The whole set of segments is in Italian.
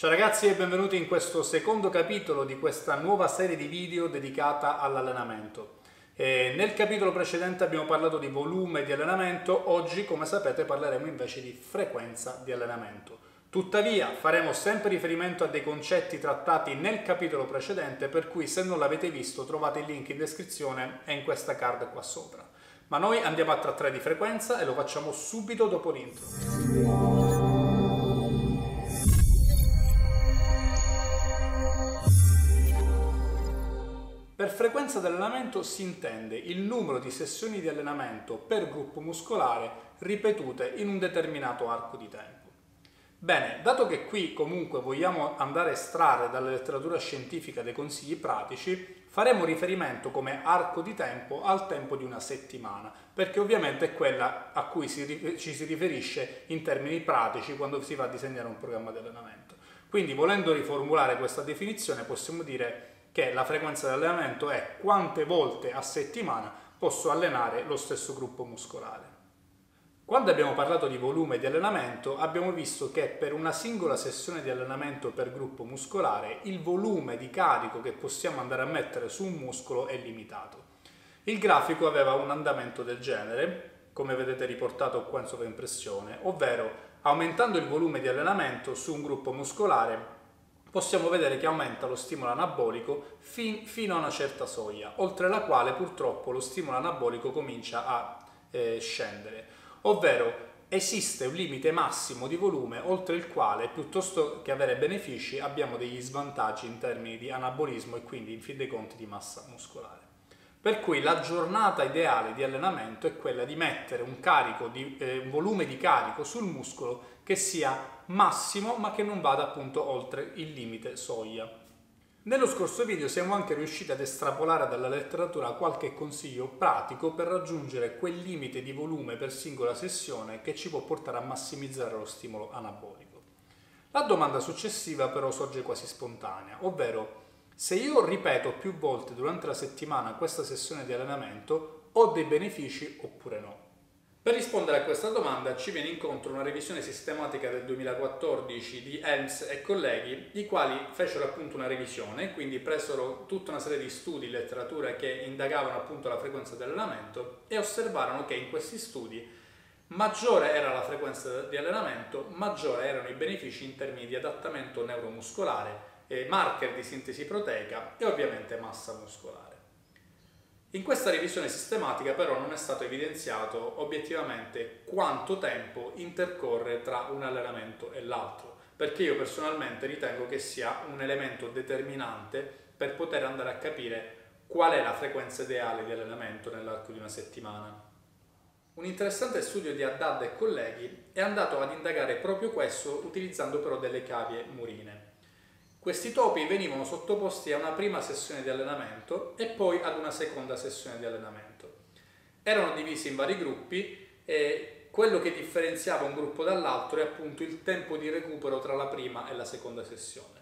Ciao ragazzi e benvenuti in questo secondo capitolo di questa nuova serie di video dedicata all'allenamento. E nel capitolo precedente abbiamo parlato di volume di allenamento, oggi come sapete parleremo invece di frequenza di allenamento. Tuttavia faremo sempre riferimento a dei concetti trattati nel capitolo precedente per cui se non l'avete visto trovate il link in descrizione e in questa card qua sopra. Ma noi andiamo a trattare di frequenza e lo facciamo subito dopo l'intro. Frequenza di allenamento si intende il numero di sessioni di allenamento per gruppo muscolare ripetute in un determinato arco di tempo. Bene, dato che qui comunque vogliamo andare a estrarre dalla letteratura scientifica dei consigli pratici, faremo riferimento come arco di tempo al tempo di una settimana, perché ovviamente è quella a cui si, ci si riferisce in termini pratici quando si va a disegnare un programma di allenamento. Quindi volendo riformulare questa definizione possiamo dire che la frequenza di allenamento è quante volte a settimana posso allenare lo stesso gruppo muscolare. Quando abbiamo parlato di volume di allenamento abbiamo visto che per una singola sessione di allenamento per gruppo muscolare il volume di carico che possiamo andare a mettere su un muscolo è limitato. Il grafico aveva un andamento del genere, come vedete riportato qua in sovraimpressione, ovvero aumentando il volume di allenamento su un gruppo muscolare possiamo vedere che aumenta lo stimolo anabolico fin, fino a una certa soglia, oltre la quale purtroppo lo stimolo anabolico comincia a eh, scendere, ovvero esiste un limite massimo di volume oltre il quale piuttosto che avere benefici abbiamo degli svantaggi in termini di anabolismo e quindi in fin dei conti di massa muscolare. Per cui la giornata ideale di allenamento è quella di mettere un, di, eh, volume di carico sul muscolo che sia massimo ma che non vada appunto oltre il limite soglia. Nello scorso video siamo anche riusciti ad estrapolare dalla letteratura qualche consiglio pratico per raggiungere quel limite di volume per singola sessione che ci può portare a massimizzare lo stimolo anabolico. La domanda successiva però sorge quasi spontanea, ovvero se io ripeto più volte durante la settimana questa sessione di allenamento, ho dei benefici oppure no? Per rispondere a questa domanda ci viene incontro una revisione sistematica del 2014 di Helms e colleghi, i quali fecero appunto una revisione, quindi presero tutta una serie di studi letterature che indagavano appunto la frequenza dell'allenamento e osservarono che in questi studi maggiore era la frequenza di allenamento, maggiore erano i benefici in termini di adattamento neuromuscolare eh, marker di sintesi proteica e ovviamente massa muscolare. In questa revisione sistematica però non è stato evidenziato obiettivamente quanto tempo intercorre tra un allenamento e l'altro, perché io personalmente ritengo che sia un elemento determinante per poter andare a capire qual è la frequenza ideale di allenamento nell'arco di una settimana. Un interessante studio di Haddad e colleghi è andato ad indagare proprio questo utilizzando però delle cavie murine. Questi topi venivano sottoposti a una prima sessione di allenamento e poi ad una seconda sessione di allenamento. Erano divisi in vari gruppi e quello che differenziava un gruppo dall'altro è appunto il tempo di recupero tra la prima e la seconda sessione.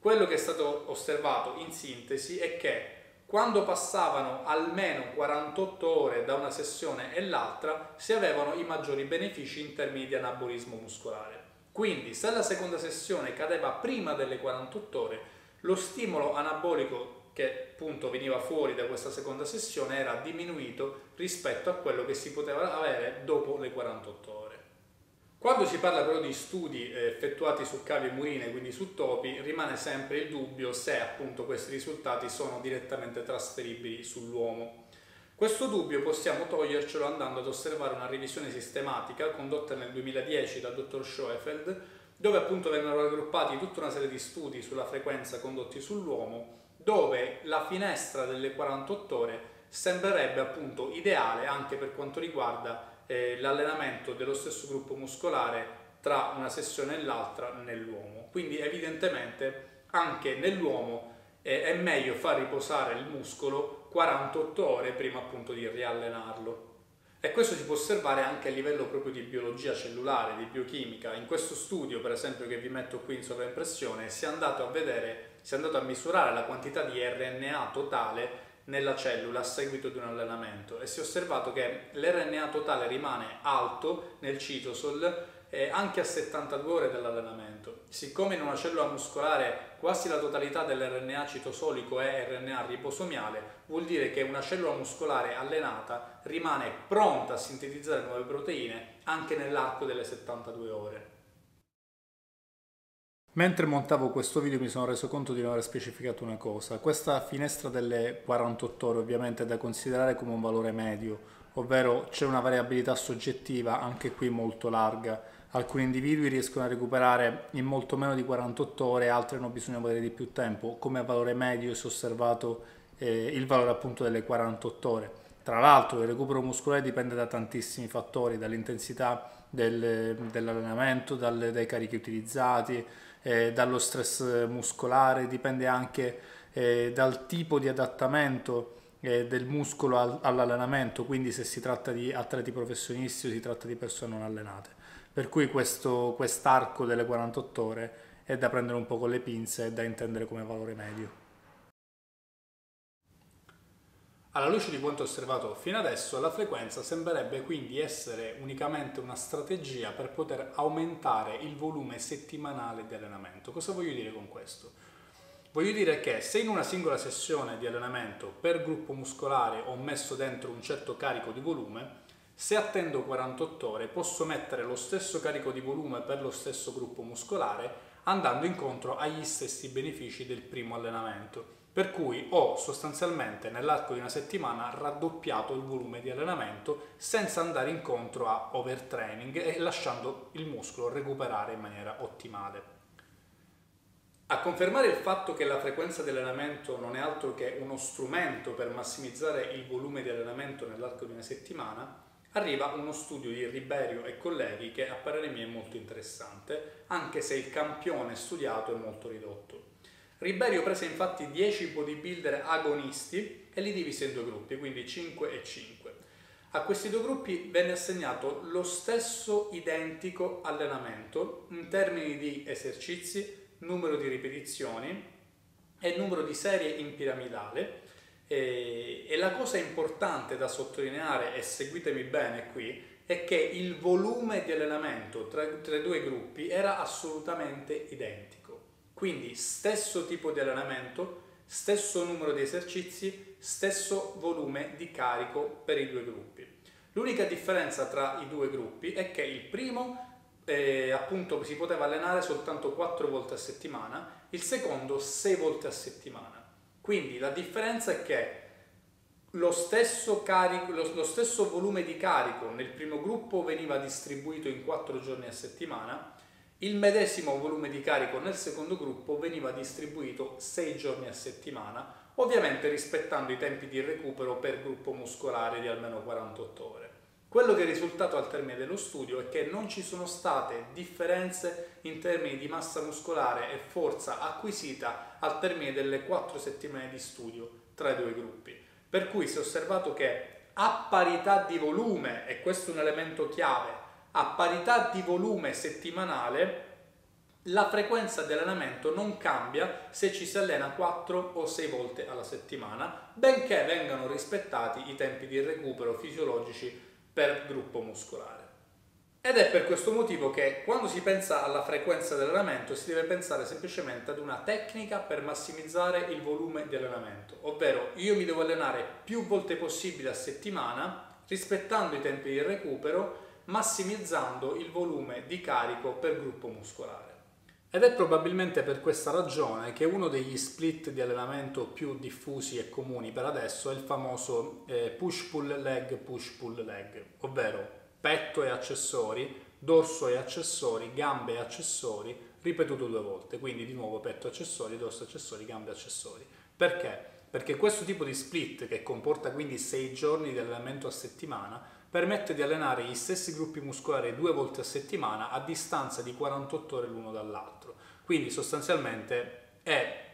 Quello che è stato osservato in sintesi è che quando passavano almeno 48 ore da una sessione e l'altra si avevano i maggiori benefici in termini di anabolismo muscolare. Quindi se la seconda sessione cadeva prima delle 48 ore, lo stimolo anabolico che appunto veniva fuori da questa seconda sessione era diminuito rispetto a quello che si poteva avere dopo le 48 ore. Quando si parla però di studi eh, effettuati su cavie murine, quindi su topi, rimane sempre il dubbio se appunto questi risultati sono direttamente trasferibili sull'uomo. Questo dubbio possiamo togliercelo andando ad osservare una revisione sistematica condotta nel 2010 dal dottor Schoefeld, dove appunto vennero raggruppati tutta una serie di studi sulla frequenza condotti sull'uomo, dove la finestra delle 48 ore sembrerebbe appunto ideale anche per quanto riguarda eh, l'allenamento dello stesso gruppo muscolare tra una sessione e l'altra nell'uomo. Quindi evidentemente anche nell'uomo eh, è meglio far riposare il muscolo 48 ore prima appunto di riallenarlo. E questo si può osservare anche a livello proprio di biologia cellulare, di biochimica. In questo studio, per esempio, che vi metto qui in sovraimpressione, si è andato a vedere, si è andato a misurare la quantità di RNA totale nella cellula a seguito di un allenamento e si è osservato che l'RNA totale rimane alto nel citosol eh, anche a 72 ore dell'allenamento. Siccome in una cellula muscolare quasi la totalità dell'RNA citosolico è RNA ribosomiale, vuol dire che una cellula muscolare allenata rimane pronta a sintetizzare nuove proteine anche nell'arco delle 72 ore. Mentre montavo questo video mi sono reso conto di non aver specificato una cosa. Questa finestra delle 48 ore ovviamente è da considerare come un valore medio, ovvero c'è una variabilità soggettiva anche qui molto larga. Alcuni individui riescono a recuperare in molto meno di 48 ore, altri hanno bisogno avere di più tempo. Come valore medio si è osservato eh, il valore appunto delle 48 ore. Tra l'altro il recupero muscolare dipende da tantissimi fattori, dall'intensità del, dell'allenamento, dal, dai carichi utilizzati, eh, dallo stress muscolare, dipende anche eh, dal tipo di adattamento eh, del muscolo al, all'allenamento, quindi se si tratta di atleti professionisti o si tratta di persone non allenate. Per cui questo quest'arco delle 48 ore è da prendere un po' con le pinze e da intendere come valore medio. Alla luce di quanto osservato fino adesso, la frequenza sembrerebbe quindi essere unicamente una strategia per poter aumentare il volume settimanale di allenamento. Cosa voglio dire con questo? Voglio dire che se in una singola sessione di allenamento per gruppo muscolare ho messo dentro un certo carico di volume, se attendo 48 ore posso mettere lo stesso carico di volume per lo stesso gruppo muscolare andando incontro agli stessi benefici del primo allenamento per cui ho sostanzialmente nell'arco di una settimana raddoppiato il volume di allenamento senza andare incontro a overtraining e lasciando il muscolo recuperare in maniera ottimale. A confermare il fatto che la frequenza di allenamento non è altro che uno strumento per massimizzare il volume di allenamento nell'arco di una settimana, arriva uno studio di Riberio e colleghi che a parere mio è molto interessante, anche se il campione studiato è molto ridotto. Riberio prese infatti 10 bodybuilder agonisti e li divise in due gruppi, quindi 5 e 5. A questi due gruppi venne assegnato lo stesso identico allenamento in termini di esercizi, numero di ripetizioni e numero di serie in piramidale. E, e la cosa importante da sottolineare, e seguitemi bene qui, è che il volume di allenamento tra, tra i due gruppi era assolutamente identico. Quindi stesso tipo di allenamento, stesso numero di esercizi, stesso volume di carico per i due gruppi. L'unica differenza tra i due gruppi è che il primo eh, appunto si poteva allenare soltanto 4 volte a settimana, il secondo 6 volte a settimana. Quindi la differenza è che lo stesso, carico, lo, lo stesso volume di carico nel primo gruppo veniva distribuito in 4 giorni a settimana, il medesimo volume di carico nel secondo gruppo veniva distribuito 6 giorni a settimana, ovviamente rispettando i tempi di recupero per gruppo muscolare di almeno 48 ore. Quello che è risultato al termine dello studio è che non ci sono state differenze in termini di massa muscolare e forza acquisita al termine delle 4 settimane di studio tra i due gruppi. Per cui si è osservato che a parità di volume, e questo è un elemento chiave, a parità di volume settimanale la frequenza di allenamento non cambia se ci si allena 4 o 6 volte alla settimana, benché vengano rispettati i tempi di recupero fisiologici per gruppo muscolare. Ed è per questo motivo che quando si pensa alla frequenza di allenamento si deve pensare semplicemente ad una tecnica per massimizzare il volume di allenamento, ovvero io mi devo allenare più volte possibile a settimana rispettando i tempi di recupero massimizzando il volume di carico per gruppo muscolare. Ed è probabilmente per questa ragione che uno degli split di allenamento più diffusi e comuni per adesso è il famoso eh, push-pull leg, push-pull leg, ovvero petto e accessori, dorso e accessori, gambe e accessori, ripetuto due volte, quindi di nuovo petto accessori, dorso accessori, gambe accessori. Perché? Perché questo tipo di split, che comporta quindi 6 giorni di allenamento a settimana, permette di allenare gli stessi gruppi muscolari due volte a settimana a distanza di 48 ore l'uno dall'altro. Quindi sostanzialmente è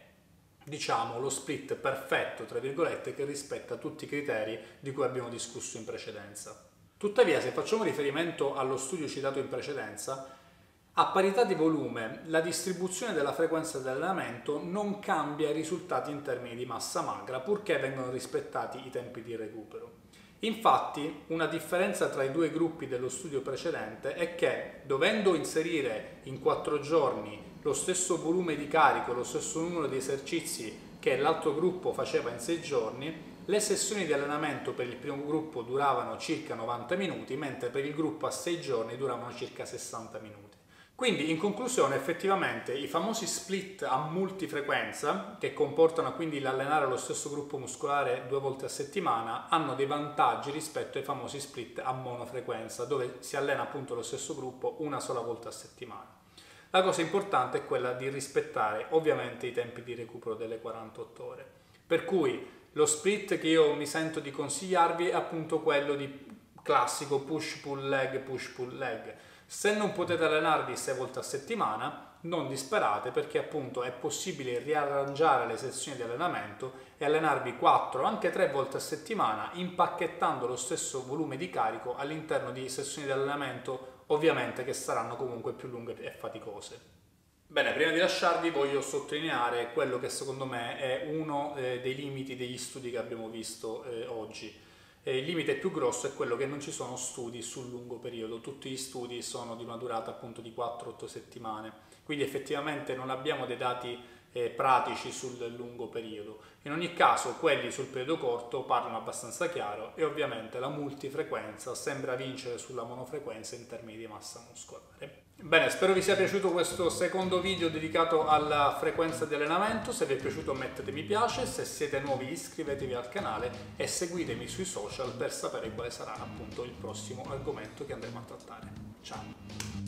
diciamo lo split perfetto tra virgolette che rispetta tutti i criteri di cui abbiamo discusso in precedenza. Tuttavia se facciamo riferimento allo studio citato in precedenza, a parità di volume la distribuzione della frequenza dell'allenamento non cambia i risultati in termini di massa magra purché vengano rispettati i tempi di recupero. Infatti, una differenza tra i due gruppi dello studio precedente è che, dovendo inserire in quattro giorni lo stesso volume di carico, lo stesso numero di esercizi che l'altro gruppo faceva in sei giorni, le sessioni di allenamento per il primo gruppo duravano circa 90 minuti, mentre per il gruppo a 6 giorni duravano circa 60 minuti. Quindi in conclusione effettivamente i famosi split a multifrequenza, che comportano quindi l'allenare lo stesso gruppo muscolare due volte a settimana, hanno dei vantaggi rispetto ai famosi split a monofrequenza, dove si allena appunto lo stesso gruppo una sola volta a settimana. La cosa importante è quella di rispettare ovviamente i tempi di recupero delle 48 ore. Per cui lo split che io mi sento di consigliarvi è appunto quello di classico push pull leg push pull leg. Se non potete allenarvi 6 volte a settimana, non disperate perché appunto è possibile riarrangiare le sessioni di allenamento e allenarvi 4 anche 3 volte a settimana impacchettando lo stesso volume di carico all'interno di sessioni di allenamento ovviamente che saranno comunque più lunghe e faticose. Bene, prima di lasciarvi voglio sottolineare quello che secondo me è uno eh, dei limiti degli studi che abbiamo visto eh, oggi. Il limite più grosso è quello che non ci sono studi sul lungo periodo, tutti gli studi sono di una durata appunto di 4-8 settimane, quindi effettivamente non abbiamo dei dati eh, pratici sul lungo periodo. In ogni caso quelli sul periodo corto parlano abbastanza chiaro e ovviamente la multifrequenza sembra vincere sulla monofrequenza in termini di massa muscolare. Bene, spero vi sia piaciuto questo secondo video dedicato alla frequenza di allenamento, se vi è piaciuto mettete mi piace, se siete nuovi iscrivetevi al canale e seguitemi sui social per sapere quale sarà appunto il prossimo argomento che andremo a trattare. Ciao!